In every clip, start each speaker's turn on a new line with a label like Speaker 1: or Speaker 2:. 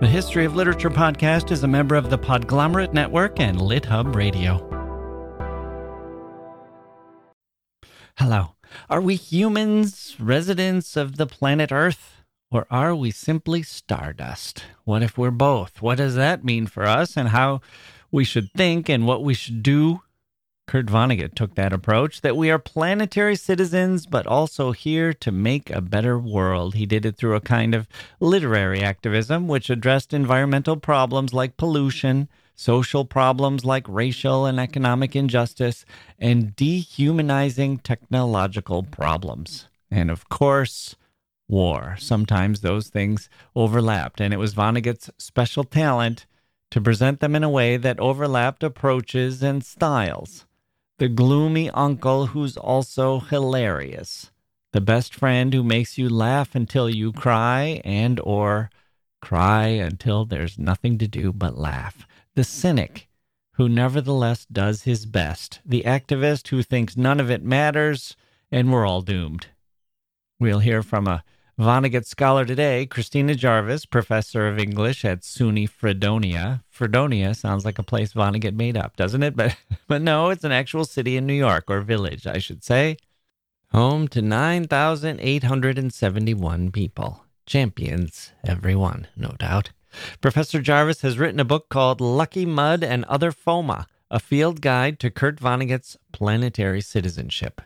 Speaker 1: The History of Literature podcast is a member of the Podglomerate Network and LitHub Radio. Hello. Are we humans residents of the planet Earth? Or are we simply stardust? What if we're both? What does that mean for us and how we should think and what we should do? Kurt Vonnegut took that approach that we are planetary citizens, but also here to make a better world. He did it through a kind of literary activism, which addressed environmental problems like pollution, social problems like racial and economic injustice, and dehumanizing technological problems. And of course, war. Sometimes those things overlapped, and it was Vonnegut's special talent to present them in a way that overlapped approaches and styles the gloomy uncle who's also hilarious, the best friend who makes you laugh until you cry and or cry until there's nothing to do but laugh, the cynic who nevertheless does his best, the activist who thinks none of it matters and we're all doomed. We'll hear from a Vonnegut Scholar today, Christina Jarvis, professor of English at SUNY Fredonia. Fredonia sounds like a place Vonnegut made up, doesn't it? But, but no, it's an actual city in New York, or village, I should say. Home to 9,871 people. Champions, everyone, no doubt. Professor Jarvis has written a book called Lucky Mud and Other FOMA, a field guide to Kurt Vonnegut's planetary citizenship.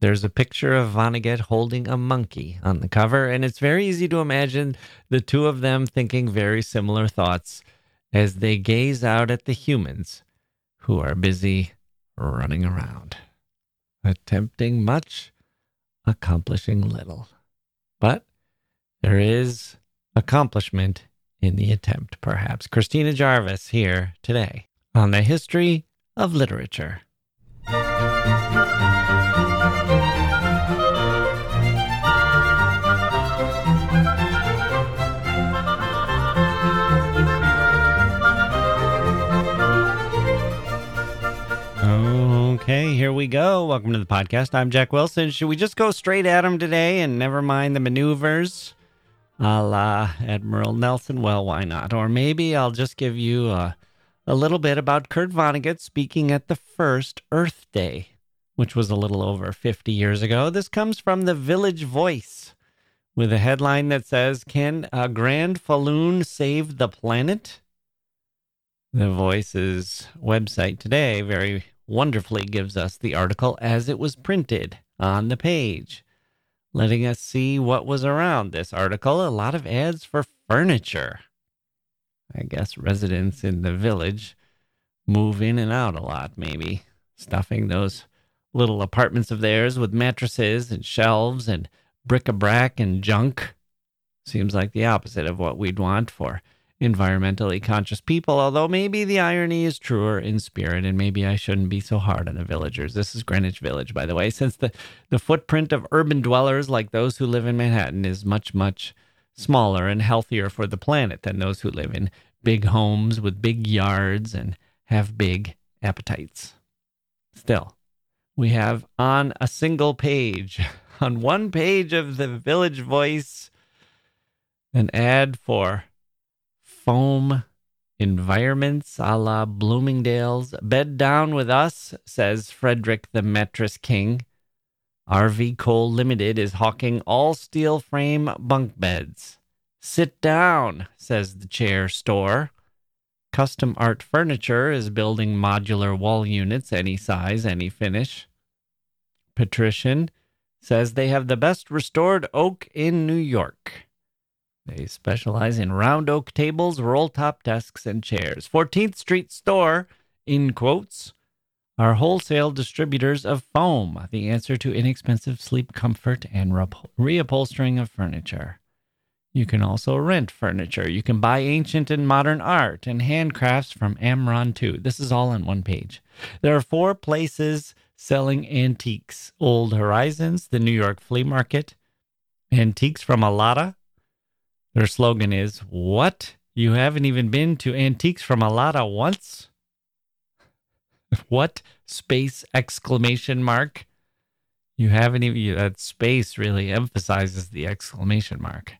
Speaker 1: There's a picture of Vonnegut holding a monkey on the cover, and it's very easy to imagine the two of them thinking very similar thoughts as they gaze out at the humans who are busy running around, attempting much, accomplishing little. But there is accomplishment in the attempt, perhaps. Christina Jarvis here today on the history of literature. Okay, here we go. Welcome to the podcast. I'm Jacke Wilson. Should we just go straight at him today and never mind the maneuvers? A la Admiral Nelson? Well, why not? Or maybe I'll just give you a, a little bit about Kurt Vonnegut speaking at the first Earth Day, which was a little over 50 years ago. This comes from the Village Voice with a headline that says Can a Granfalloon save the planet? The Voice's website today very wonderfully gives us the article as it was printed on the page, letting us see what was around this article. A lot of ads for furniture. I guess residents in the village move in and out a lot, maybe, stuffing those little apartments of theirs with mattresses and shelves and bric a brac and junk. Seems like the opposite of what we'd want for environmentally conscious people, although maybe the irony is truer in spirit, and maybe I shouldn't be so hard on the villagers. This is Greenwich Village, by the way, since the, the footprint of urban dwellers like those who live in Manhattan is much, much smaller and healthier for the planet than those who live in big homes with big yards and have big appetites. Still, we have on a single page, on one page of the Village Voice, an ad for foam environments a la Bloomingdale's. Bed down with us, says Frederick the Mattress King. RV Cole Limited is hawking all steel frame bunk beds. Sit down, says the chair store. Custom Art Furniture is building modular wall units, any size, any finish. Patrician says they have the best restored oak in New York. They specialize in round oak tables, roll top desks, and chairs. 14th Street Store, in quotes, are wholesale distributors of foam, the answer to inexpensive sleep comfort and reupholstering of furniture. You can also rent furniture. You can buy ancient and modern art and handcrafts from Amron too. This is all on one page. There are four places selling antiques Old Horizons, the New York Flea Market, Antiques from Alada, their slogan is, What? You haven't even been to Antiques from Alada once? what? Space exclamation mark. You haven't even, that space really emphasizes the exclamation mark.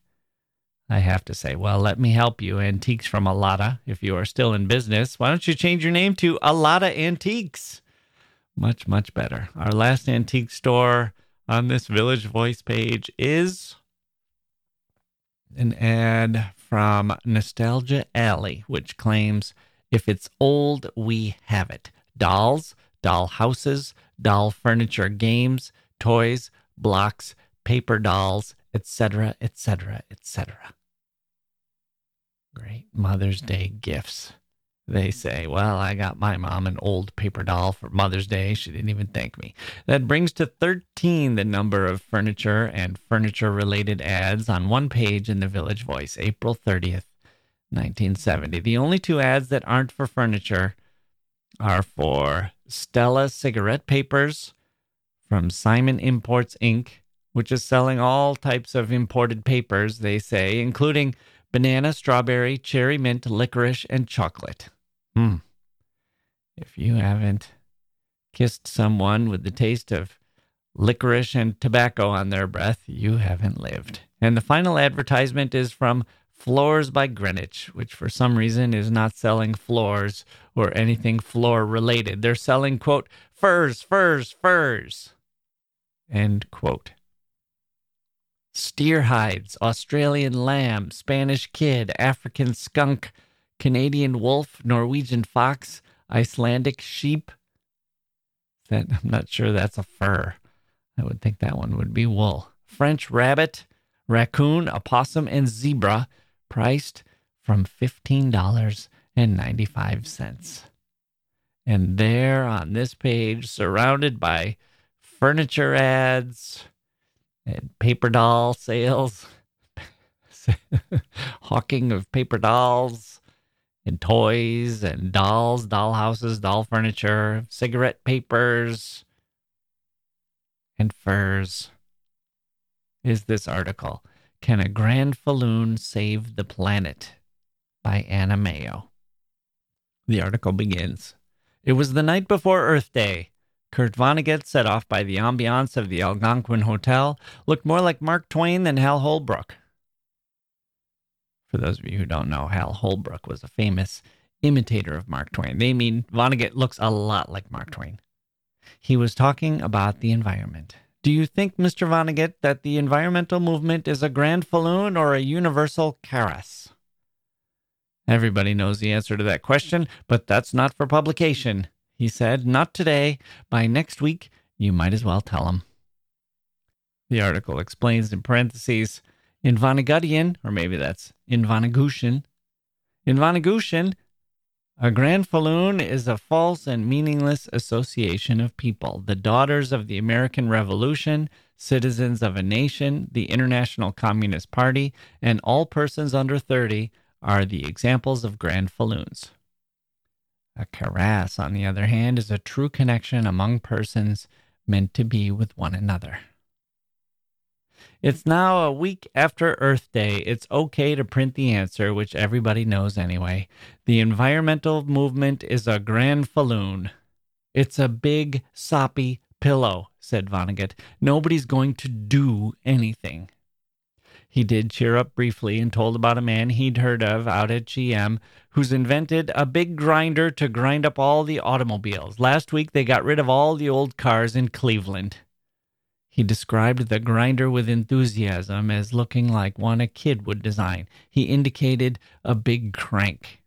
Speaker 1: I have to say, well, let me help you. Antiques from Alada. If you are still in business, why don't you change your name to Alada Antiques? Much, much better. Our last antique store on this Village Voice page is an ad from Nostalgia Alley, which claims if it's old, we have it. Dolls, doll houses, doll furniture, games, toys, blocks, paper dolls, etc., etc., etc. Great Mother's Day gifts. They say, Well, I got my mom an old paper doll for Mother's Day. She didn't even thank me. That brings to 13 the number of furniture and furniture related ads on one page in the Village Voice, April 30th, 1970. The only two ads that aren't for furniture are for Stella cigarette papers from Simon Imports Inc., which is selling all types of imported papers, they say, including banana, strawberry, cherry mint, licorice, and chocolate. Hmm. If you haven't kissed someone with the taste of licorice and tobacco on their breath, you haven't lived. And the final advertisement is from Floors by Greenwich, which for some reason is not selling floors or anything floor related. They're selling, quote, furs, furs, furs, end quote. Steer hides, Australian lamb, Spanish kid, African skunk, Canadian wolf, Norwegian fox, Icelandic sheep. That I'm not sure that's a fur. I would think that one would be wool. French rabbit, raccoon, opossum, and zebra, priced from $15.95. And there on this page, surrounded by furniture ads and paper doll sales, hawking of paper dolls, and toys and dolls, doll houses, doll furniture, cigarette papers, and furs. Is this article Can a Granfalloon Save the Planet? by Anna Mayo. The article begins It was the night before Earth Day. Kurt Vonnegut, set off by the ambiance of the Algonquin Hotel, looked more like Mark Twain than Hal Holbrook. For those of you who don't know, Hal Holbrook was a famous imitator of Mark Twain. They mean Vonnegut looks a lot like Mark Twain. He was talking about the environment. Do you think, Mr. Vonnegut, that the environmental movement is a granfalloon or a universal caress? Everybody knows the answer to that question, but that's not for publication. He said, Not today. By next week, you might as well tell him. The article explains in parentheses in Vonnegutian, or maybe that's in Vonnegution. In Vonnegution, a granfalloon is a false and meaningless association of people, the daughters of the American Revolution, citizens of a nation, the International Communist Party, and all persons under 30 are the examples of granfalloons. A caress, on the other hand, is a true connection among persons meant to be with one another. It's now a week after Earth Day. It's okay to print the answer, which everybody knows anyway. The environmental movement is a granfalloon. It's a big, soppy pillow, said Vonnegut. Nobody's going to do anything. He did cheer up briefly and told about a man he'd heard of out at GM who's invented a big grinder to grind up all the automobiles. Last week they got rid of all the old cars in Cleveland. He described the grinder with enthusiasm as looking like one a kid would design. He indicated a big crank.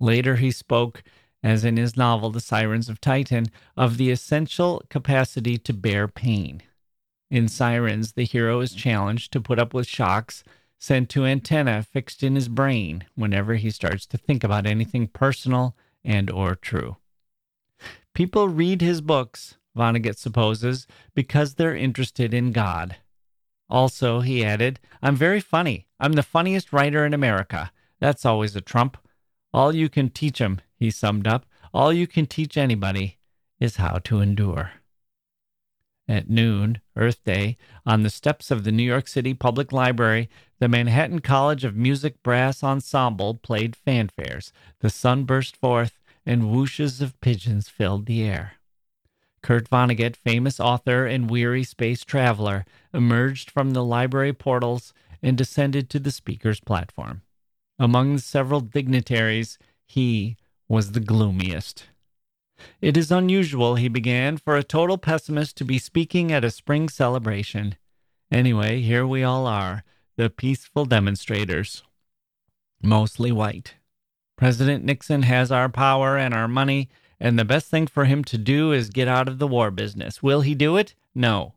Speaker 1: Later, he spoke, as in his novel The Sirens of Titan, of the essential capacity to bear pain. In Sirens, the hero is challenged to put up with shocks sent to antenna fixed in his brain whenever he starts to think about anything personal and or true. People read his books Vonnegut supposes, because they're interested in God. Also, he added, I'm very funny. I'm the funniest writer in America. That's always a trump. All you can teach 'em, he summed up, all you can teach anybody is how to endure. At noon, Earth Day, on the steps of the New York City Public Library, the Manhattan College of Music Brass Ensemble played fanfares. The sun burst forth, and whooshes of pigeons filled the air. Kurt Vonnegut, famous author and weary space traveler, emerged from the library portals and descended to the speaker's platform. Among the several dignitaries, he was the gloomiest. It is unusual, he began, for a total pessimist to be speaking at a spring celebration. Anyway, here we all are, the peaceful demonstrators, mostly white. President Nixon has our power and our money, and the best thing for him to do is get out of the war business. Will he do it? No.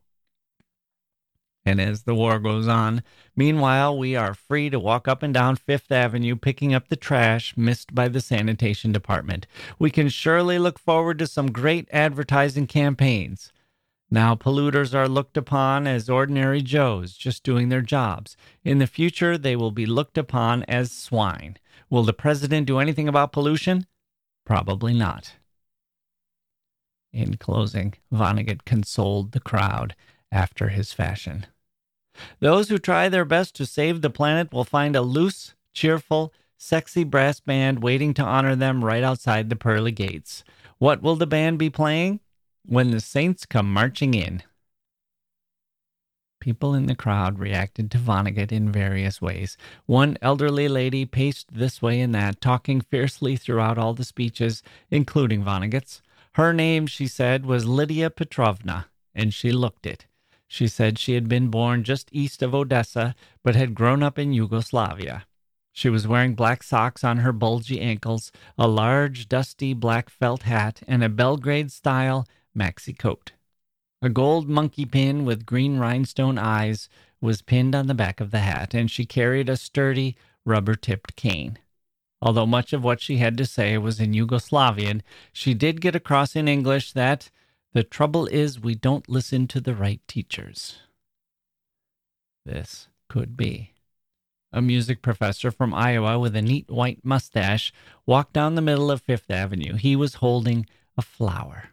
Speaker 1: And as the war goes on, meanwhile, we are free to walk up and down Fifth Avenue picking up the trash missed by the sanitation department. We can surely look forward to some great advertising campaigns. Now, polluters are looked upon as ordinary Joes just doing their jobs. In the future, they will be looked upon as swine. Will the president do anything about pollution? Probably not. In closing, Vonnegut consoled the crowd after his fashion. Those who try their best to save the planet will find a loose, cheerful, sexy brass band waiting to honor them right outside the pearly gates. What will the band be playing? When the saints come marching in. People in the crowd reacted to Vonnegut in various ways. One elderly lady paced this way and that, talking fiercely throughout all the speeches, including Vonnegut's. Her name, she said, was Lydia Petrovna, and she looked it. She said she had been born just east of Odessa, but had grown up in Yugoslavia. She was wearing black socks on her bulgy ankles, a large, dusty black felt hat, and a Belgrade style maxi coat. A gold monkey pin with green rhinestone eyes was pinned on the back of the hat, and she carried a sturdy, rubber tipped cane. Although much of what she had to say was in Yugoslavian, she did get across in English that the trouble is, we don't listen to the right teachers. This could be. A music professor from Iowa with a neat white mustache walked down the middle of Fifth Avenue. He was holding a flower.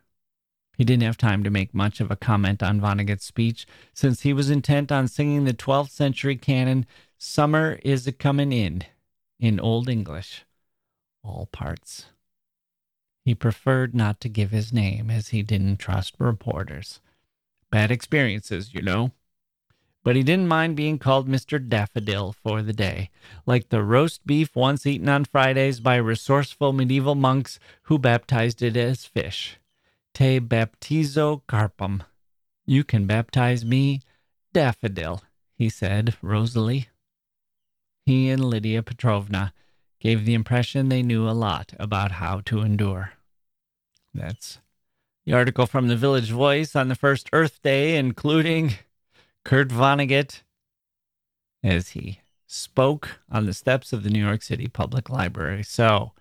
Speaker 1: He didn't have time to make much of a comment on Vonnegut's speech, since he was intent on singing the 12th century canon, Summer is a Comin' In, in Old English, all parts. He preferred not to give his name as he didn't trust reporters. Bad experiences, you know. But he didn't mind being called Mr. Daffodil for the day, like the roast beef once eaten on Fridays by resourceful medieval monks who baptized it as fish. Te baptizo carpum. You can baptize me, Daffodil, he said rosily. He and Lydia Petrovna gave the impression they knew a lot about how to endure. That's the article from the Village Voice on the first Earth Day, including Kurt Vonnegut as he spoke on the steps of the New York City Public Library. So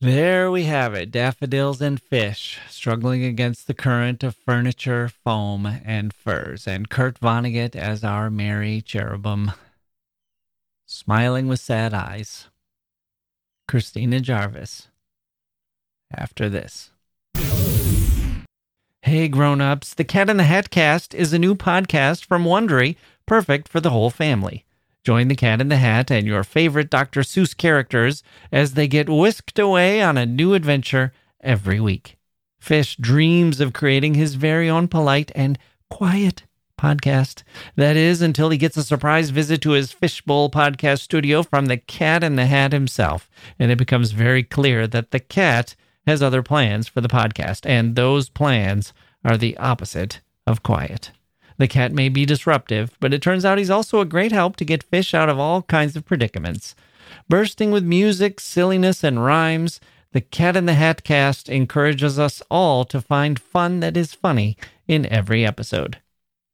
Speaker 1: there we have it daffodils and fish struggling against the current of furniture, foam, and furs, and Kurt Vonnegut as our merry cherubim, smiling with sad eyes. Christina Jarvis after this. Hey grown-ups, the Cat in the Hat cast is a new podcast from Wondery, perfect for the whole family. Join the Cat in the Hat and your favorite Dr. Seuss characters as they get whisked away on a new adventure every week. Fish dreams of creating his very own polite and quiet podcast. That is, until he gets a surprise visit to his Fishbowl podcast studio from the Cat in the Hat himself. And it becomes very clear that the cat has other plans for the podcast, and those plans are the opposite of quiet. The cat may be disruptive, but it turns out he's also a great help to get fish out of all kinds of predicaments. Bursting with music, silliness, and rhymes, the Cat in the Hat cast encourages us all to find fun that is funny in every episode.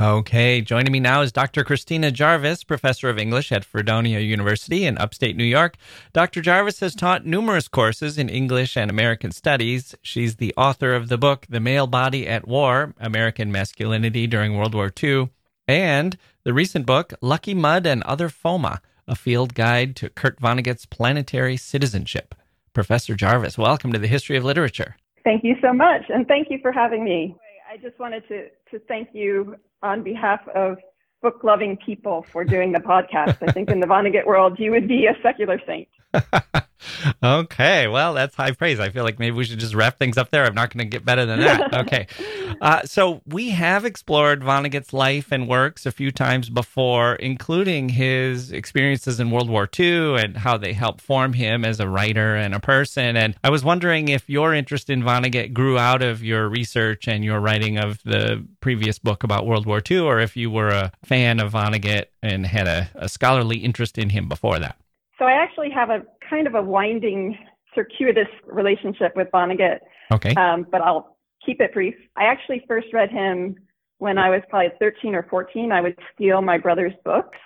Speaker 1: Okay, joining me now is Dr. Christina Jarvis, professor of English at Fredonia University in upstate New York. Dr. Jarvis has taught numerous courses in English and American studies. She's the author of the book The Male Body at War American Masculinity During World War II and the recent book, Lucky Mud and Other FOMA, a field guide to Kurt Vonnegut's planetary citizenship. Professor Jarvis, welcome to the History of Literature.
Speaker 2: Thank you so much, and thank you for having me. I just wanted to, to thank you on behalf of book loving people for doing the podcast. I think in the Vonnegut world, you would be a secular saint.
Speaker 1: okay, well, that's high praise. I feel like maybe we should just wrap things up there. I'm not going to get better than that. Okay. Uh, so we have explored Vonnegut's life and works a few times before, including his experiences in World War II and how they helped form him as a writer and a person. And I was wondering if your interest in Vonnegut grew out of your research and your writing of the previous book about World War II, or if you were a fan of Vonnegut and had a, a scholarly interest in him before that.
Speaker 2: So I actually have a kind of a winding, circuitous relationship with Vonnegut.
Speaker 1: Okay.
Speaker 2: Um, but I'll keep it brief. I actually first read him when I was probably 13 or 14. I would steal my brother's books,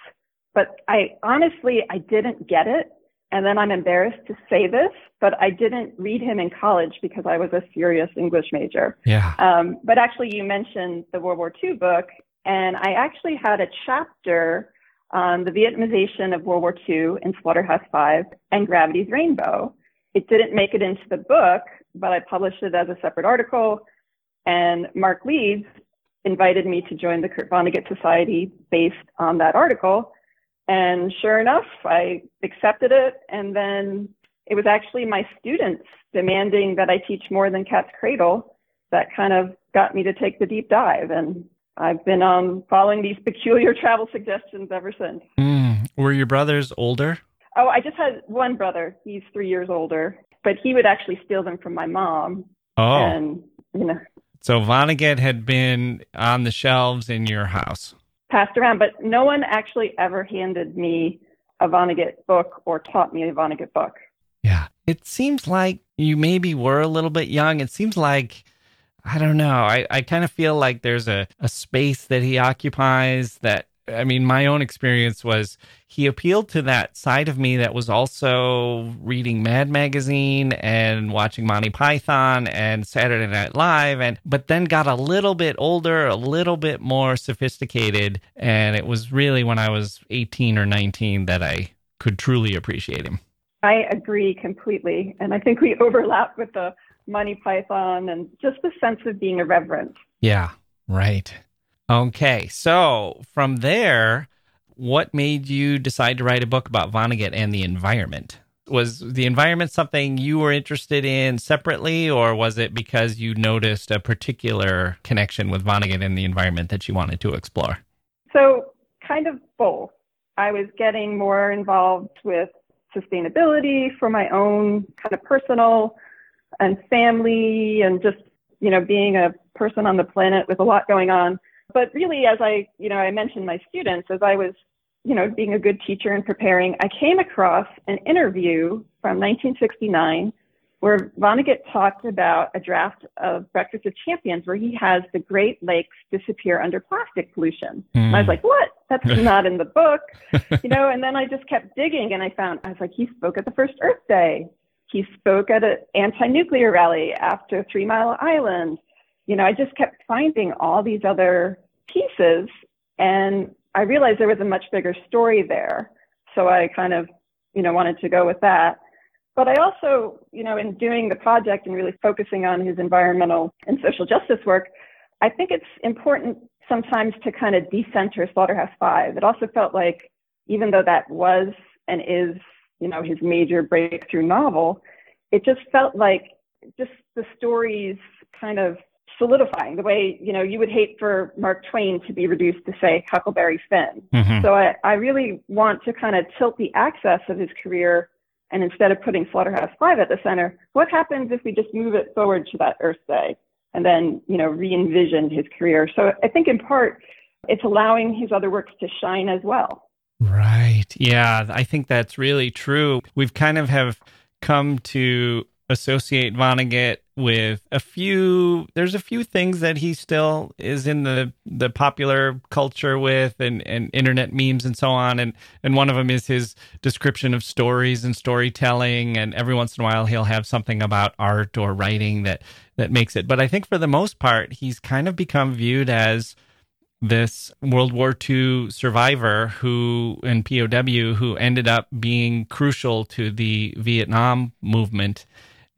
Speaker 2: but I honestly, I didn't get it. And then I'm embarrassed to say this, but I didn't read him in college because I was a serious English major.
Speaker 1: Yeah.
Speaker 2: Um, but actually, you mentioned the World War II book, and I actually had a chapter on the Vietnamization of World War II in Slaughterhouse Five and Gravity's Rainbow. It didn't make it into the book, but I published it as a separate article. And Marc Leeds invited me to join the Kurt Vonnegut Society based on that article. And sure enough, I accepted it. And then it was actually my students demanding that I teach more than Cat's Cradle that kind of got me to take the deep dive. And I've been um, following these peculiar travel suggestions ever since.
Speaker 1: Mm. Were your brothers older?
Speaker 2: Oh, I just had one brother. He's three years older, but he would actually steal them from my mom.
Speaker 1: Oh.
Speaker 2: And, you know.
Speaker 1: So Vonnegut had been on the shelves in your house.
Speaker 2: Passed around, but no one actually ever handed me a Vonnegut book or taught me a Vonnegut book.
Speaker 1: Yeah. It seems like you maybe were a little bit young. It seems like I don't know. I, I kind of feel like there's a, a space that he occupies that I mean, my own experience was he appealed to that side of me that was also reading Mad Magazine and watching Monty Python and Saturday Night Live, and but then got a little bit older, a little bit more sophisticated, and it was really when I was 18 or 19 that I could truly appreciate him.
Speaker 2: I agree completely, and I think we overlap with the Monty Python and just the sense of being irreverent.
Speaker 1: Yeah, right. Okay, so from there, what made you decide to write a book about Vonnegut and the environment? Was the environment something you were interested in separately, or was it because you noticed a particular connection with Vonnegut and the environment that you wanted to explore?
Speaker 2: So, kind of both. I was getting more involved with sustainability for my own kind of personal and family and just, you know, being a person on the planet with a lot going on. But really, as I, you know, I mentioned my students, as I was, you know, being a good teacher and preparing, I came across an interview from 1969 where Vonnegut talked about a draft of Breakfast of Champions where he has the Great Lakes disappear under plastic pollution. Mm. And I was like, what? That's not in the book, you know, and then I just kept digging and I found, I was like, he spoke at the first Earth Day. He spoke at an anti-nuclear rally after Three Mile Island. You know, I just kept finding all these other pieces and I realized there was a much bigger story there. So I kind of, you know, wanted to go with that. But I also, you know, in doing the project and really focusing on his environmental and social justice work, I think it's important sometimes to kind of decenter Slaughterhouse Five. It also felt like, even though that was and is, you know, his major breakthrough novel, it just felt like just the stories kind of solidifying the way you know you would hate for mark twain to be reduced to say huckleberry finn. Mm-hmm. so I, I really want to kind of tilt the axis of his career and instead of putting slaughterhouse five at the center what happens if we just move it forward to that earth day and then you know re-envision his career? So i think in part it's allowing his other works to shine as well.
Speaker 1: Right yeah i think that's really true. We've kind of have come to associate Vonnegut with a few there's a few things that he still is in the the popular culture with and and internet memes and so on. And and one of them is his description of stories and storytelling. And every once in a while he'll have something about art or writing that that makes it. But i think for the most part he's kind of become viewed as this World War II survivor who and POW who ended up being crucial to the Vietnam movement.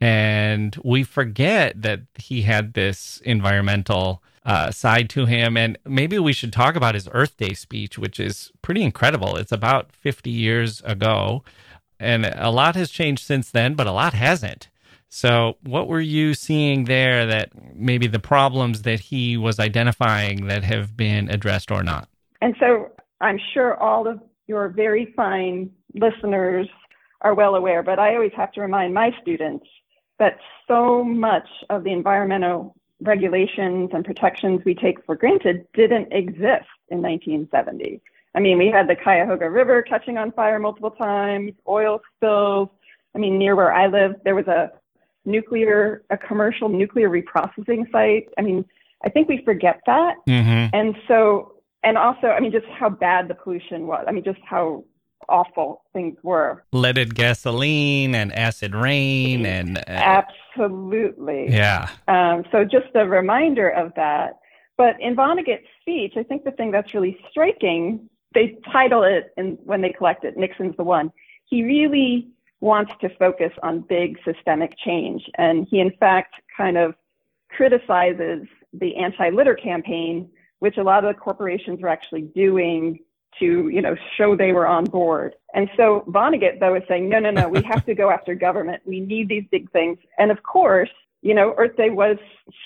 Speaker 1: And we forget that he had this environmental uh, side to him. And maybe we should talk about his Earth Day speech, which is pretty incredible. It's about 50 years ago. And a lot has changed since then, but a lot hasn't. So, what were you seeing there that maybe the problems that he was identifying that have been addressed or not?
Speaker 2: And so, I'm sure all of your very fine listeners are well aware, but I always have to remind my students that so much of the environmental regulations and protections we take for granted didn't exist in 1970. I mean, we had the Cuyahoga River catching on fire multiple times, oil spills. I mean, near where I live, there was a nuclear, a commercial nuclear reprocessing site. I mean, I think we forget that.
Speaker 1: Mm-hmm.
Speaker 2: And so, and also, I mean, just how bad the pollution was. I mean, just how awful things were.
Speaker 1: Leaded gasoline and acid rain and.
Speaker 2: Uh, Absolutely.
Speaker 1: Yeah.
Speaker 2: Um, so just a reminder of that. But in Vonnegut's speech, I think the thing that's really striking, they title it in, when they collect it, Nixon's the One. He really wants to focus on big systemic change. And he, in fact, kind of criticizes the anti litter campaign, which a lot of the corporations were actually doing to, you know, show they were on board. And so Vonnegut, though, is saying, no, no, no, we have to go after government. We need these big things. And of course, you know, Earth Day was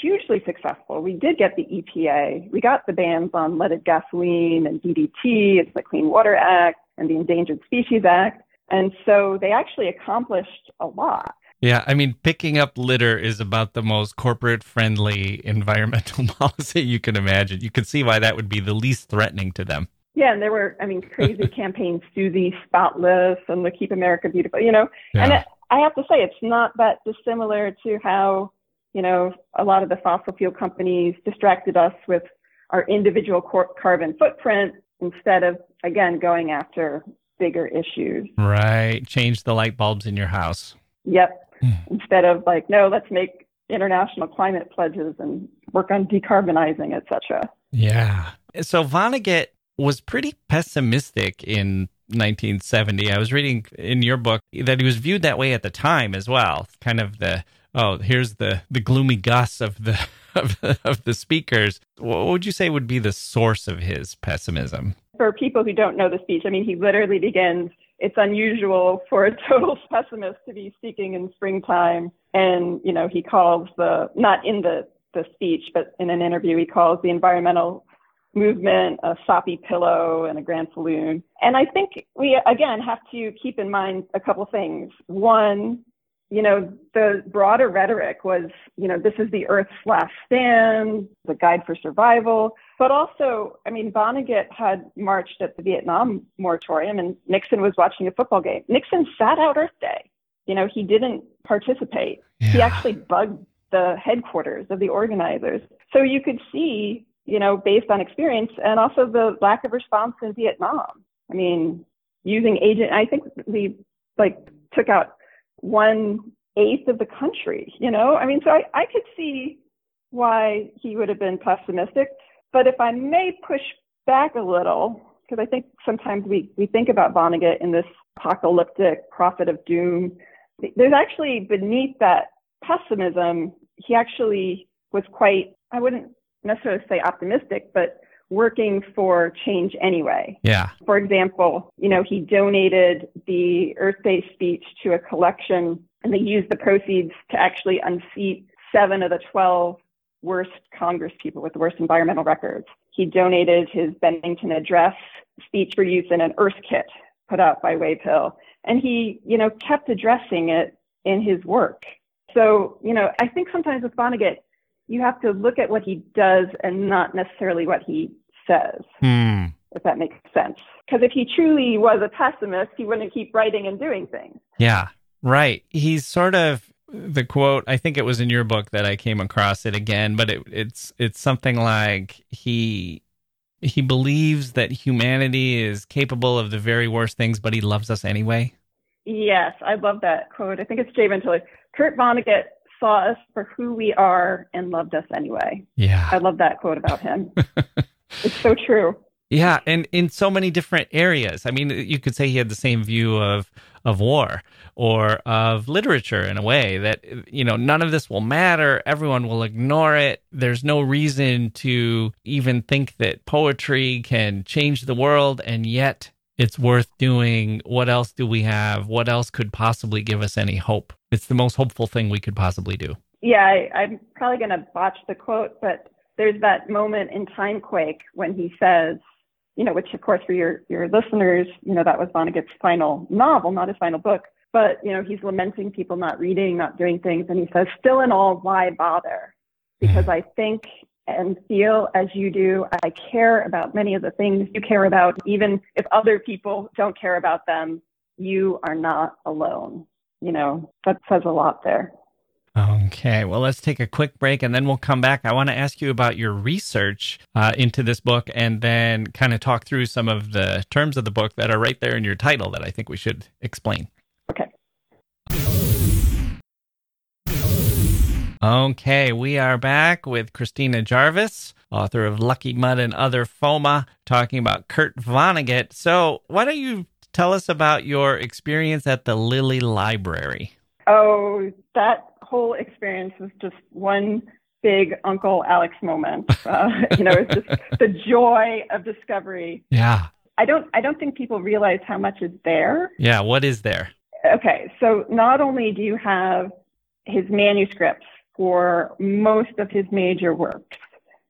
Speaker 2: hugely successful. We did get the EPA. We got the bans on leaded gasoline and DDT. It's the Clean Water Act and the Endangered Species Act. And so they actually accomplished a lot.
Speaker 1: Yeah, I mean, picking up litter is about the most corporate friendly environmental policy you can imagine. You can see why that would be the least threatening to them.
Speaker 2: Yeah, and there were, I mean, crazy campaigns, Susie Spotless and the Keep America Beautiful, you know. Yeah. And it, I have to say, it's not that dissimilar to how, you know, a lot of the fossil fuel companies distracted us with our individual carbon footprint instead of, again, going after bigger issues.
Speaker 1: Right. Change the light bulbs in your house.
Speaker 2: Yep. Hmm. Instead of like, no, let's make international climate pledges and work on decarbonizing, etc.
Speaker 1: Yeah. So Vonnegut was pretty pessimistic in 1970. I was reading in your book that he was viewed that way at the time as well. Kind of the oh, here's the the gloomy Gus of the of, of the speakers. What would you say would be the source of his pessimism?
Speaker 2: For people who don't know the speech, I mean, he literally begins. It's unusual for a total pessimist to be speaking in springtime, and you know, he calls the not in the the speech, but in an interview, he calls the environmental movement, a soppy pillow, and a granfalloon. And I think we, again, have to keep in mind a couple things. One, you know, the broader rhetoric was, you know, this is the Earth's last stand, the guide for survival. But also, I mean, Vonnegut had marched at the Vietnam moratorium and Nixon was watching a football game. Nixon sat out Earth Day. You know, he didn't participate. Yeah. He actually bugged the headquarters of the organizers. So you could see you know, based on experience and also the lack of response in Vietnam. I mean, using agent, I think we like took out one eighth of the country, you know? I mean, so I, I could see why he would have been pessimistic. But if I may push back a little, because I think sometimes we, we think about Vonnegut in this apocalyptic prophet of doom. There's actually beneath that pessimism, he actually was quite, I wouldn't necessarily say optimistic, but working for change anyway.
Speaker 1: Yeah.
Speaker 2: For example, you know, he donated the Earth Day speech to a collection and they used the proceeds to actually unseat seven of the 12 worst Congress people with the worst environmental records. He donated his Bennington address speech for use in an Earth kit put out by Wave Hill. And he, you know, kept addressing it in his work. So, you know, I think sometimes with Vonnegut, you have to look at what he does and not necessarily what he says.
Speaker 1: Hmm.
Speaker 2: If that makes sense. Because if he truly was a pessimist, he wouldn't keep writing and doing things.
Speaker 1: Yeah, right. He's sort of the quote. I think it was in your book that I came across it again, but it, it's it's something like he he believes that humanity is capable of the very worst things, but he loves us anyway.
Speaker 2: Yes, I love that quote. I think it's Jay Venturi. Kurt Vonnegut saw us for who we are and loved us anyway.
Speaker 1: Yeah.
Speaker 2: I love that quote about him. it's so true.
Speaker 1: Yeah, and in so many different areas. I mean, you could say he had the same view of of war or of literature in a way that you know none of this will matter. Everyone will ignore it. There's no reason to even think that poetry can change the world and yet it's worth doing. What else do we have? What else could possibly give us any hope? It's the most hopeful thing we could possibly do.
Speaker 2: Yeah I, i'm probably going to botch the quote but there's that moment in timequake when he says you know, which of course for your, your listeners, you know, that was Vonnegut's final novel, not his final book. But, you know, he's lamenting people not reading, not doing things. And he says, still in all, why bother? Because I think and feel as you do. I care about many of the things you care about. Even if other people don't care about them, you are not alone. You know, that says a lot there.
Speaker 1: Okay, well, let's take a quick break and then we'll come back. I want to ask you about your research uh, into this book and then kind of talk through some of the terms of the book that are right there in your title that I think we should explain.
Speaker 2: Okay.
Speaker 1: Okay, we are back with Christina Jarvis, author of Lucky Mud and Other FOMA, talking about Kurt Vonnegut. So, why don't you tell us about your experience at the Lilly Library?
Speaker 2: Oh, that whole experience was just one big Uncle Alex moment. Uh, you know, it's just the joy of discovery.
Speaker 1: Yeah.
Speaker 2: I don't. I don't think people realize how much is there.
Speaker 1: Yeah. What is there?
Speaker 2: Okay. So not only do you have his manuscripts for most of his major works,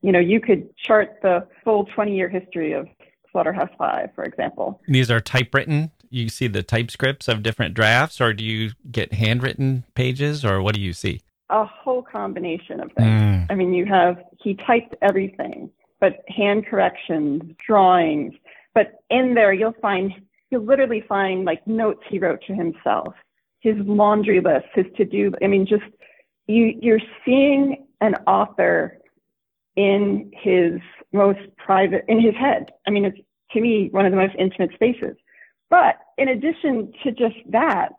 Speaker 2: you know, you could chart the full 20-year history of Slaughterhouse Five, for example.
Speaker 1: These are typewritten you see the typescripts of different drafts, or do you get handwritten pages, or what do you see?
Speaker 2: A whole combination of things. Mm. I mean, you have, he typed everything, but hand corrections, drawings. But in there, you'll find, you'll literally find like notes he wrote to himself, his laundry list, his to do. I mean, just, you, you're seeing an author in his most private, in his head. I mean, it's to me one of the most intimate spaces. But in addition to just that,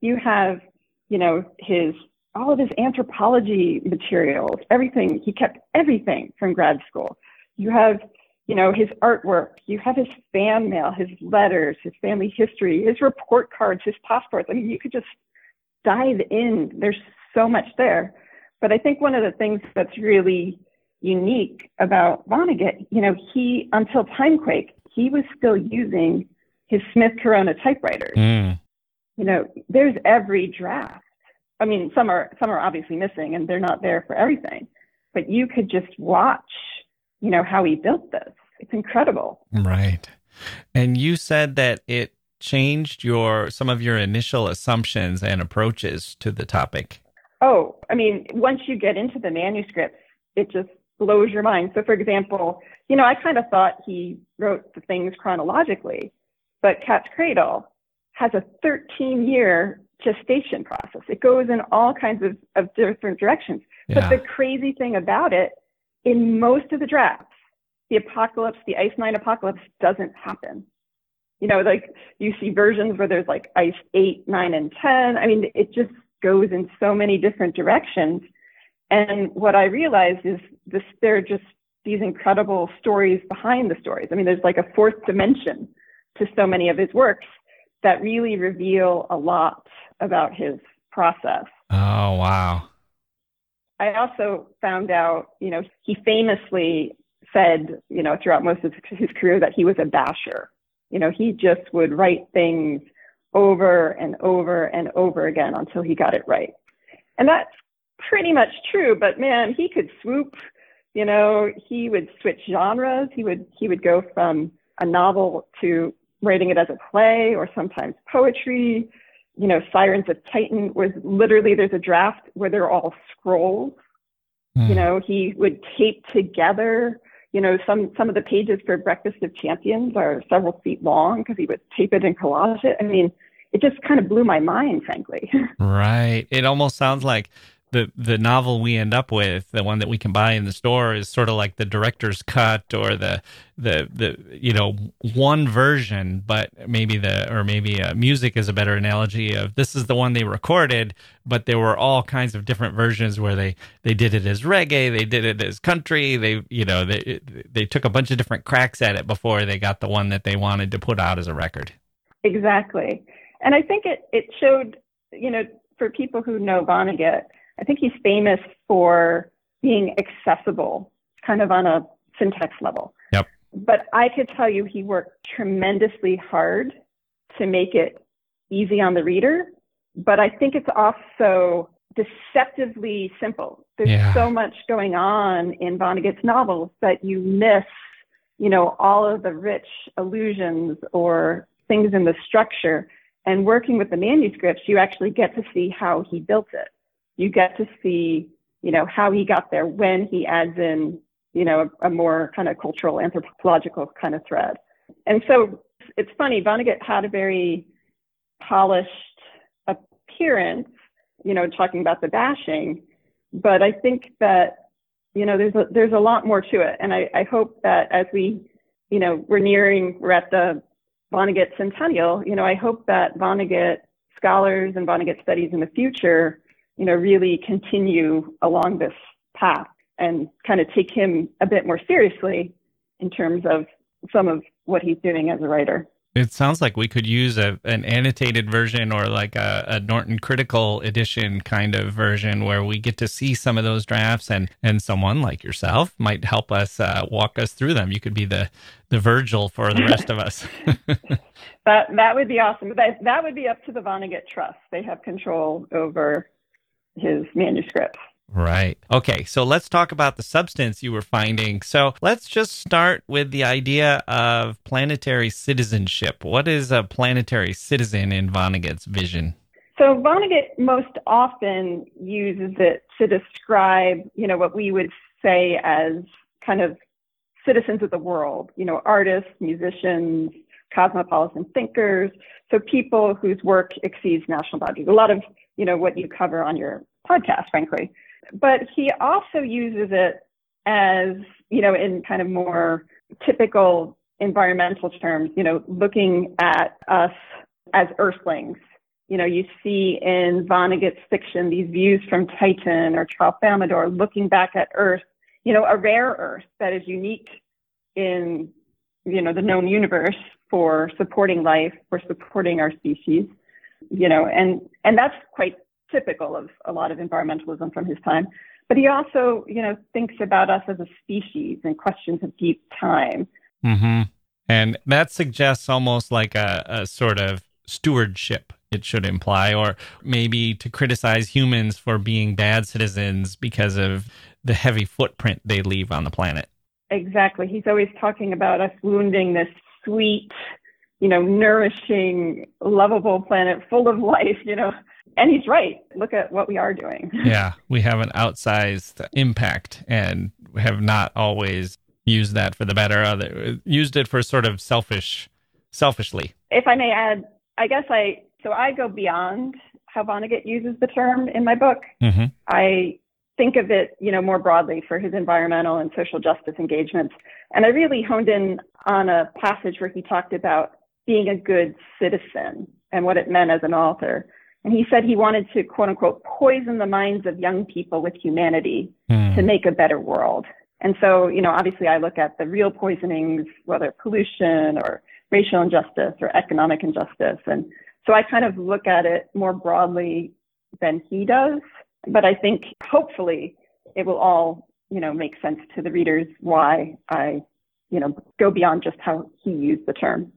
Speaker 2: you have, you know, his all of his anthropology materials, everything. He kept everything from grad school. You have, you know, his artwork. You have his fan mail, his letters, his family history, his report cards, his passports. I mean, you could just dive in. There's so much there. But I think one of the things that's really unique about Vonnegut, you know, he, until Timequake, he was still using his Smith Corona typewriters. Mm. You know, there's every draft. I mean, some are some are obviously missing and they're not there for everything, but you could just watch, you know, how he built this. It's incredible.
Speaker 1: Right. And you said that it changed your some of your initial assumptions and approaches to the topic.
Speaker 2: Oh, I mean, once you get into the manuscripts, it just blows your mind. So for example, you know, I kind of thought he wrote the things chronologically, but Cat's Cradle has a 13 year gestation process. It goes in all kinds of, of different directions. Yeah. But the crazy thing about it, in most of the drafts, the apocalypse, the Ice Nine apocalypse doesn't happen. You know, like you see versions where there's like Ice 8, 9, and 10. I mean, it just goes in so many different directions. And what I realized is this, there are just these incredible stories behind the stories. I mean, there's like a fourth dimension to so many of his works that really reveal a lot about his process.
Speaker 1: Oh, wow.
Speaker 2: I also found out, you know, he famously said, you know, throughout most of his career that he was a basher. You know, he just would write things over and over and over again until he got it right. And that's pretty much true, but man, he could swoop, you know, he would switch genres. He would he would go from a novel to writing it as a play or sometimes poetry. You know, Sirens of Titan was literally there's a draft where they're all scrolls. Mm. You know, he would tape together. You know, some some of the pages for Breakfast of Champions are several feet long because he would tape it and collage it. I mean, it just kind of blew my mind, frankly.
Speaker 1: right. It almost sounds like the the novel we end up with, the one that we can buy in the store, is sort of like the director's cut or the the the you know one version, but maybe the or maybe uh, music is a better analogy of this is the one they recorded, but there were all kinds of different versions where they they did it as reggae, they did it as country, they you know they they took a bunch of different cracks at it before they got the one that they wanted to put out as a record.
Speaker 2: Exactly, and I think it it showed you know for people who know Vonnegut I think he's famous for being accessible, kind of on a syntax level.
Speaker 1: Yep.
Speaker 2: But I could tell you he worked tremendously hard to make it easy on the reader. But I think it's also deceptively simple. There's
Speaker 1: yeah.
Speaker 2: so much going on in Vonnegut's novels that you miss, you know, all of the rich allusions or things in the structure. And working with the manuscripts, you actually get to see how he built it you get to see, you know, how he got there when he adds in, you know, a, a more kind of cultural anthropological kind of thread. And so it's funny, Vonnegut had a very polished appearance, you know, talking about the bashing, but I think that, you know, there's a, there's a lot more to it. And I, I hope that as we, you know, we're nearing, we're at the Vonnegut centennial, you know, I hope that Vonnegut scholars and Vonnegut studies in the future you know, really continue along this path and kind of take him a bit more seriously in terms of some of what he's doing as a writer.
Speaker 1: It sounds like we could use a, an annotated version or like a, a, Norton Critical edition kind of version where we get to see some of those drafts and, and someone like yourself might help us uh, walk us through them. You could be the, the Virgil for the rest of us.
Speaker 2: that, that would be awesome. That, that would be up to the Vonnegut Trust. They have control over his manuscripts.
Speaker 1: Right. Okay. So let's talk about the substance you were finding. So let's just start with the idea of planetary citizenship. What is a planetary citizen in Vonnegut's vision?
Speaker 2: So Vonnegut most often uses it to describe, you know, what we would say as kind of citizens of the world, you know, artists, musicians, cosmopolitan thinkers, so people whose work exceeds national boundaries. A lot of you know, what you cover on your podcast, frankly. But he also uses it as, you know, in kind of more typical environmental terms, you know, looking at us as earthlings. You know, you see in Vonnegut's fiction these views from Titan or Tralfamadore looking back at Earth, you know, a rare Earth that is unique in, you know, the known universe for supporting life, for supporting our species you know, and and that's quite typical of a lot of environmentalism from his time. But he also, you know, thinks about us as a species and questions of deep time.
Speaker 1: Mm-hmm. And that suggests almost like a, a sort of stewardship it should imply, or maybe to criticize humans for being bad citizens because of the heavy footprint they leave on the planet.
Speaker 2: Exactly. He's always talking about us wounding this sweet you know, nourishing, lovable planet full of life, you know. And he's right. Look at what we are doing.
Speaker 1: yeah, we have an outsized impact and have not always used that for the better. Other used it for sort of selfish, selfishly.
Speaker 2: If I may add, I guess I so I go beyond how Vonnegut uses the term in my book.
Speaker 1: Mm-hmm.
Speaker 2: I think of it, you know, more broadly for his environmental and social justice engagements. And I really honed in on a passage where he talked about being a good citizen and what it meant as an author. And he said he wanted to, quote unquote, poison the minds of young people with humanity mm. to make a better world. And so, you know, obviously I look at the real poisonings, whether pollution or racial injustice or economic injustice. And so I kind of look at it more broadly than he does. But I think hopefully it will all, you know, make sense to the readers why I, you know, go beyond just how he used the term.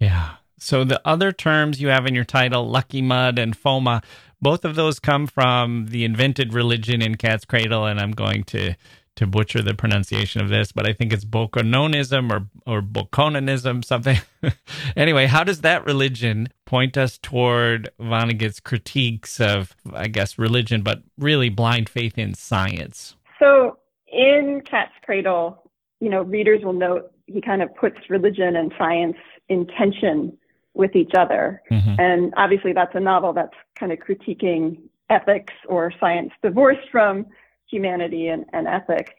Speaker 1: Yeah. So the other terms you have in your title, Lucky Mud and Foma, both of those come from the invented religion in Cat's Cradle, and I'm going to to butcher the pronunciation of this, but I think it's Bokononism or or Bokononism, something. anyway, how does that religion point us toward Vonnegut's critiques of, I guess, religion, but really blind faith in science?
Speaker 2: So in Cat's Cradle, you know, readers will note he kind of puts religion and science in tension with each other.
Speaker 1: Mm-hmm.
Speaker 2: And obviously, that's a novel that's kind of critiquing ethics or science divorced from humanity and, and ethics.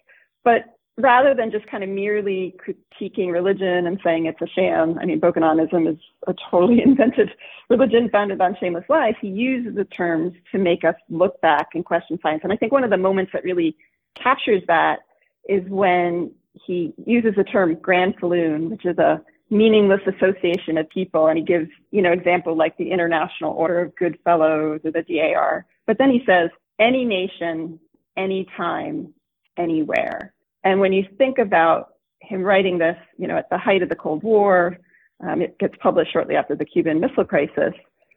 Speaker 2: But rather than just kind of merely critiquing religion and saying it's a sham, I mean, Bokononism is a totally invented religion founded on shameless lies, he uses the terms to make us look back and question science. And I think one of the moments that really captures that is when he uses the term granfalloon, which is a meaningless association of people. And he gives, you know, example like the International Order of Odd Fellows or the DAR. But then he says, any nation, anytime, anywhere. And when you think about him writing this, you know, at the height of the Cold War, um, it gets published shortly after the Cuban Missile Crisis,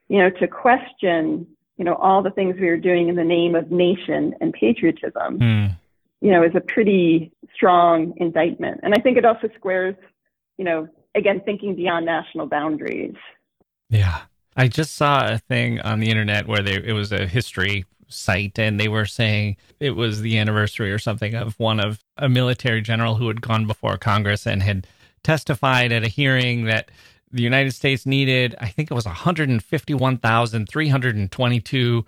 Speaker 2: you know, to question, you know, all the things we were doing in the name of nation and patriotism, mm. you know, is a pretty strong indictment. And I think it also squares, you know, again, thinking beyond national boundaries.
Speaker 1: Yeah. I just saw a thing on the internet where they, it was a history site and they were saying it was the anniversary or something of one of a military general who had gone before Congress and had testified at a hearing that the United States needed, I think it was 151,322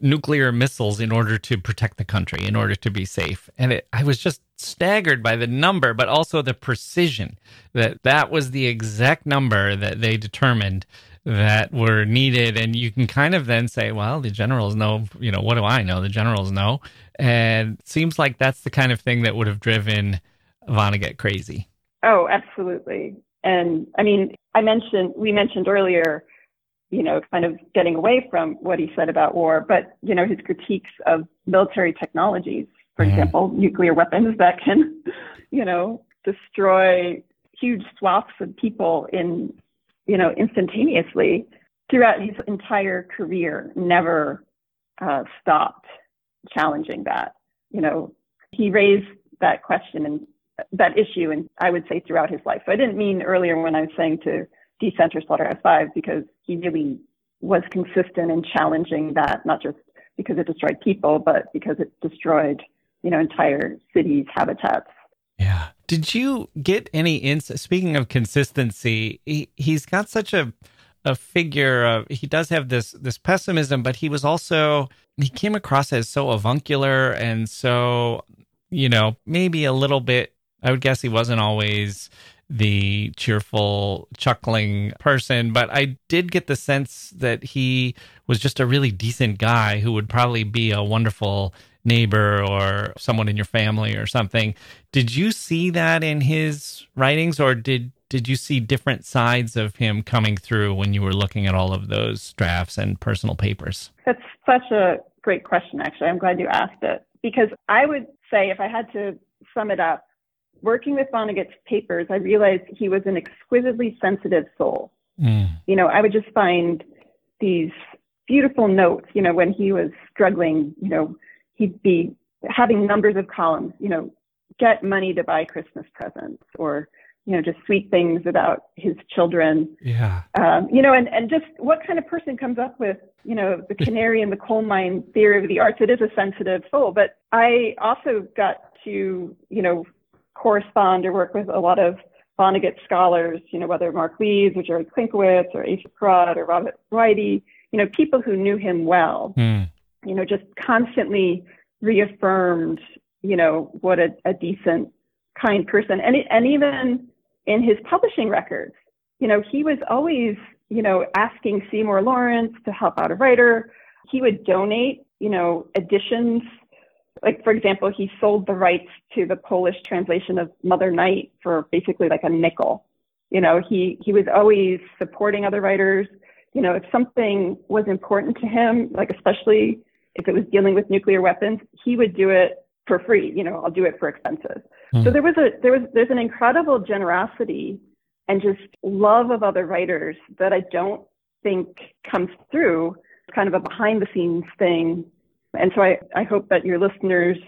Speaker 1: nuclear missiles in order to protect the country, in order to be safe. And it, I was just staggered by the number, but also the precision that that was the exact number that they determined that were needed. And you can kind of then say, well, the generals know, you know, what do I know? The generals know. And seems like that's the kind of thing that would have driven Vonnegut crazy.
Speaker 2: Oh, absolutely. And I mean, I mentioned, we mentioned earlier, you know, kind of getting away from what he said about war, but, you know, his critiques of military technologies, for mm-hmm. example, nuclear weapons that can, you know, destroy huge swaths of people in you know, instantaneously throughout his entire career, never uh, stopped challenging that. You know, he raised that question and that issue, and I would say throughout his life. So I didn't mean earlier when I was saying to decenter Slaughterhouse Five because he really was consistent in challenging that, not just because it destroyed people, but because it destroyed, you know, entire cities, habitats.
Speaker 1: Yeah. Did you get any insight? Speaking of consistency, he, he's got such a a figure of he does have this this pessimism, but he was also he came across as so avuncular and so you know maybe a little bit. I would guess he wasn't always the cheerful, chuckling person, but I did get the sense that he was just a really decent guy who would probably be a wonderful neighbor or someone in your family or something. Did you see that in his writings or did did you see different sides of him coming through when you were looking at all of those drafts and personal papers?
Speaker 2: That's such a great question actually. I'm glad you asked it because I would say if I had to sum it up, working with Vonnegut's papers, I realized he was an exquisitely sensitive soul. Mm. You know, I would just find these beautiful notes, you know, when he was struggling, you know, he'd be having numbers of columns, you know, get money to buy Christmas presents or, you know, just sweet things about his children.
Speaker 1: Yeah.
Speaker 2: Um, you know, and, and just what kind of person comes up with, you know, the canary in the coal mine theory of the arts? It is a sensitive soul. But I also got to, you know, correspond or work with a lot of Vonnegut scholars, you know, whether Marc Leeds or Jerry Klinkowitz or Asa Pieratt or Robert Weide, you know, people who knew him well. Mm you know, just constantly reaffirmed, you know, what a, a decent, kind person. And, and even in his publishing records, you know, he was always, you know, asking Seymour Lawrence to help out a writer. He would donate, you know, editions. Like, for example, he sold the rights to the Polish translation of Mother Night for basically like a nickel. You know, he, he was always supporting other writers. You know, if something was important to him, like especially if it was dealing with nuclear weapons, he would do it for free. You know, I'll do it for expenses. Mm. So there was a there was there's an incredible generosity and just love of other writers that I don't think comes through. It's kind of a behind the scenes thing. And so I, I hope that your listeners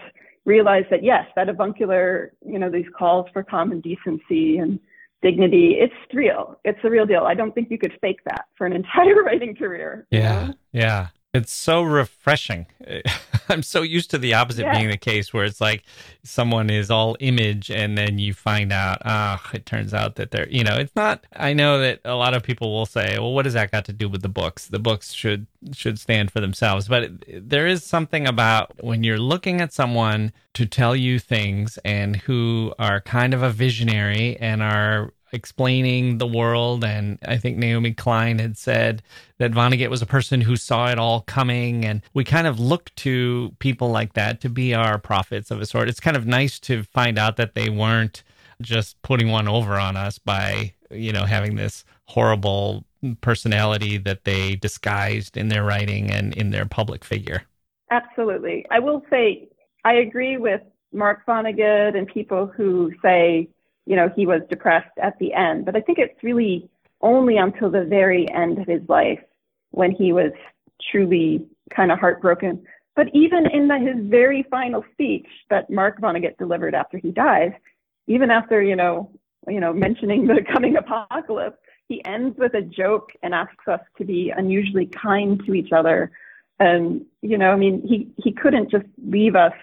Speaker 2: realize that yes, that avuncular, you know, these calls for common decency and dignity, it's real. It's a real deal. I don't think you could fake that for an entire writing career.
Speaker 1: Yeah. Know? Yeah. It's so refreshing. I'm so used to the opposite yeah. being the case where it's like someone is all image and then you find out, ah, oh, it turns out that they're, you know, it's not, I know that a lot of people will say, well, what does that got to do with the books? The books should, should stand for themselves. But it, there is something about when you're looking at someone to tell you things and who are kind of a visionary and are explaining the world. And I think Naomi Klein had said that Vonnegut was a person who saw it all coming. And we kind of look to people like that to be our prophets of a sort. It's kind of nice to find out that they weren't just putting one over on us by, you know, having this horrible personality that they disguised in their writing and in their public figure.
Speaker 2: Absolutely. I will say I agree with Mark Vonnegut and people who say you know, he was depressed at the end. But I think it's really only until the very end of his life when he was truly kind of heartbroken. But even in the, his very final speech that Mark Vonnegut delivered after he dies, even after, you know, you know, mentioning the coming apocalypse, he ends with a joke and asks us to be unusually kind to each other. And, you know, I mean, he, he couldn't just leave us,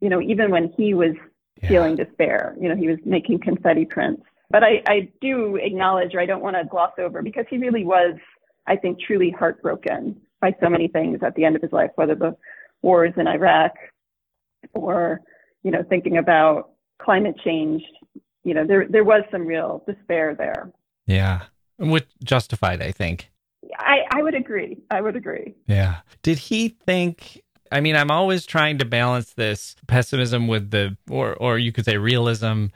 Speaker 2: you know, even when he was yeah. feeling despair. You know, he was making confetti prints. But I, I do acknowledge, or I don't want to gloss over, because he really was, I think, truly heartbroken by so many things at the end of his life, whether the wars in Iraq or, you know, thinking about climate change. You know, there there was some real despair there.
Speaker 1: Yeah, Which justified, I think.
Speaker 2: I, I would agree. I would agree.
Speaker 1: Yeah. Did he think I mean, I'm always trying to balance this pessimism with the, or or you could say realism,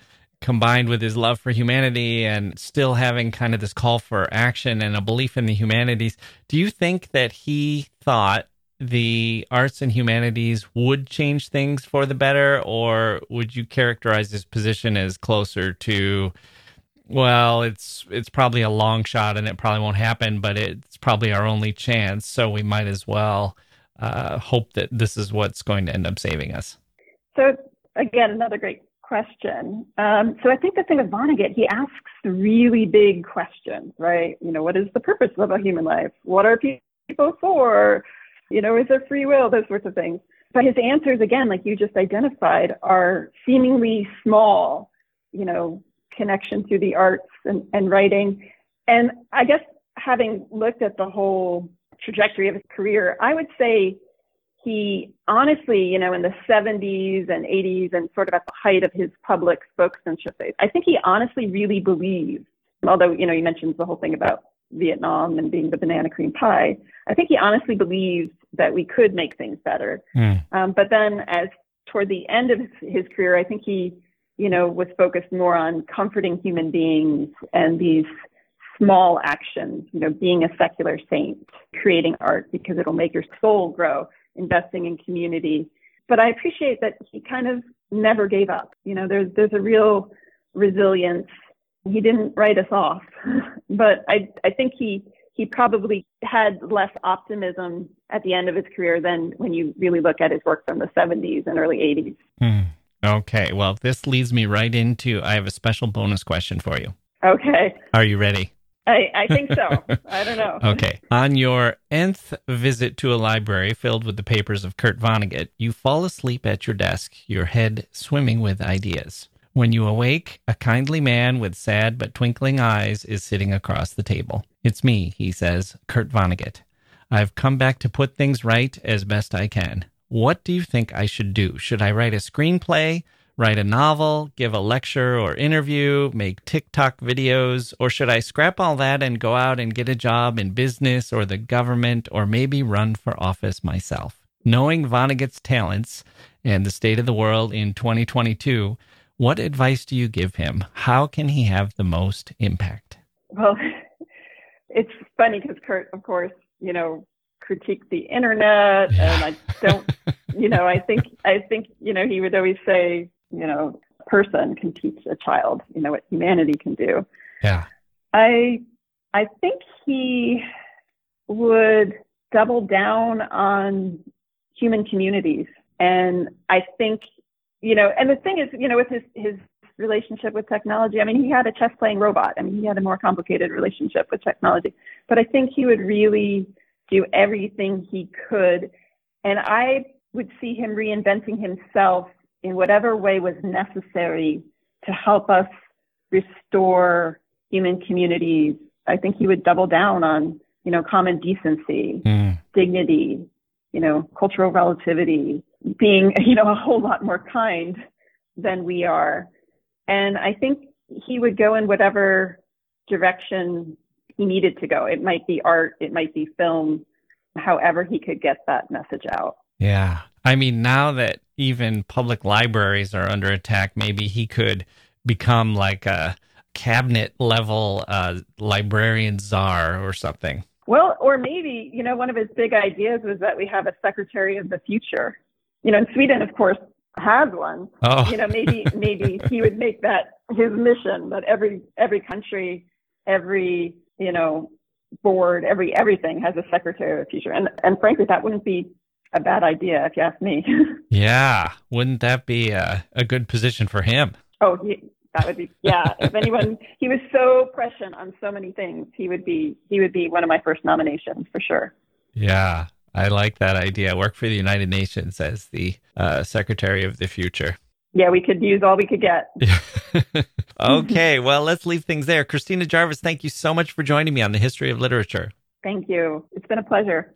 Speaker 1: combined with his love for humanity and still having kind of this call for action and a belief in the humanities. Do you think that he thought the arts and humanities would change things for the better, or would you characterize his position as closer to? Well, it's it's probably a long shot and it probably won't happen, but it's probably our only chance, so we might as well uh, hope that this is what's going to end up saving us?
Speaker 2: So, again, another great question. Um, so, I think the thing with Vonnegut, he asks really big questions, right? You know, what is the purpose of a human life? What are people for? You know, is there free will? Those sorts of things. But his answers, again, like you just identified, are seemingly small, you know, connection to the arts and, and writing. And I guess having looked at the whole trajectory of his career, I would say he honestly, you know, in the 70s and 80s and sort of at the height of his public spokesmanship days, I think he honestly really believed, although, you know, he mentions the whole thing about Vietnam and being the banana cream pie, I think he honestly believed that we could make things better. Mm. Um, but then as toward the end of his career, I think he, you know, was focused more on comforting human beings and these small actions, you know, being a secular saint, creating art because it'll make your soul grow, investing in community. But I appreciate that he kind of never gave up. You know, there's there's a real resilience. He didn't write us off, but I I think he he probably had less optimism at the end of his career than when you really look at his work from the 70s and early 80s.
Speaker 1: Hmm. Okay, well, this leads me right into I have a special bonus question for you.
Speaker 2: Okay.
Speaker 1: Are you ready?
Speaker 2: I, I think so. I don't know.
Speaker 1: Okay. On your nth visit to a library filled with the papers of Kurt Vonnegut, you fall asleep at your desk, your head swimming with ideas. When you awake, a kindly man with sad but twinkling eyes is sitting across the table. It's me, he says, Kurt Vonnegut. I've come back to put things right as best I can. What do you think I should do? Should I write a screenplay? Write a novel, give a lecture or interview, make TikTok videos, or should I scrap all that and go out and get a job in business or the government or maybe run for office myself? Knowing Vonnegut's talents and the state of the world in 2022, what advice do you give him? How can he have the most impact?
Speaker 2: Well, it's funny because Kurt, of course, you know, critique the internet and I don't you know, I think I think, you know, he would always say, you know, person can teach a child, you know, what humanity can do.
Speaker 1: Yeah.
Speaker 2: I I think he would double down on human communities. And I think, you know, and the thing is, you know, with his his relationship with technology, I mean, he had a chess playing robot. I mean, he had a more complicated relationship with technology. But I think he would really do everything he could. And I would see him reinventing himself in whatever way was necessary to help us restore human communities. I think he would double down on, you know, common decency, mm. dignity, you know, cultural relativity, being, you know, a whole lot more kind than we are. And I think he would go in whatever direction he needed to go. It might be art, it might be film, however he could get that message out.
Speaker 1: Yeah. I mean, now that even public libraries are under attack, maybe he could become like a cabinet level uh, librarian czar or something.
Speaker 2: Well, or maybe, you know, one of his big ideas was that we have a secretary of the future. You know, in Sweden, of course, has one. Oh. You know, maybe maybe he would make that his mission that every every country, every you know board, every everything has a secretary of the future. And and frankly, that wouldn't be a bad idea if you ask me.
Speaker 1: yeah, wouldn't that be a, a good position for him?
Speaker 2: Oh, he, that would be yeah. if anyone, he was so prescient on so many things. He would be he would be one of my first nominations for sure.
Speaker 1: Yeah, I like that idea. Work for the United Nations as the uh, Secretary of the Future.
Speaker 2: Yeah, we could use all we could get.
Speaker 1: okay, well, let's leave things there. Christina Jarvis, thank you so much for joining me on the history of literature.
Speaker 2: Thank you. It's been a pleasure.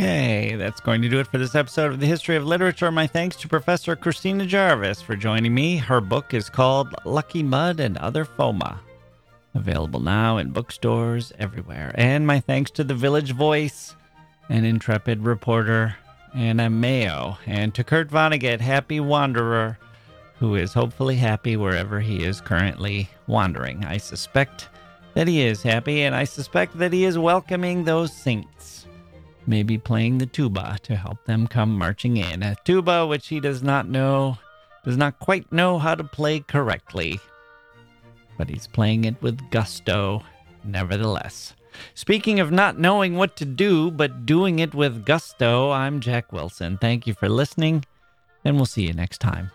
Speaker 1: Okay, that's going to do it for this episode of the History of Literature. My thanks to Professor Christina Jarvis for joining me. Her book is called Lucky Mud and Other FOMA. Available now in bookstores everywhere. And my thanks to the Village Voice an intrepid reporter Anna Mayo, and to Kurt Vonnegut, happy wanderer, who is hopefully happy wherever he is currently wandering. I suspect that he is happy, and I suspect that he is welcoming those saints, maybe playing the tuba to help them come marching in. A tuba which he does not know, does not quite know how to play correctly but he's playing it with gusto, nevertheless. Speaking of not knowing what to do, but doing it with gusto, I'm Jacke Wilson. Thank you for listening, and we'll see you next time.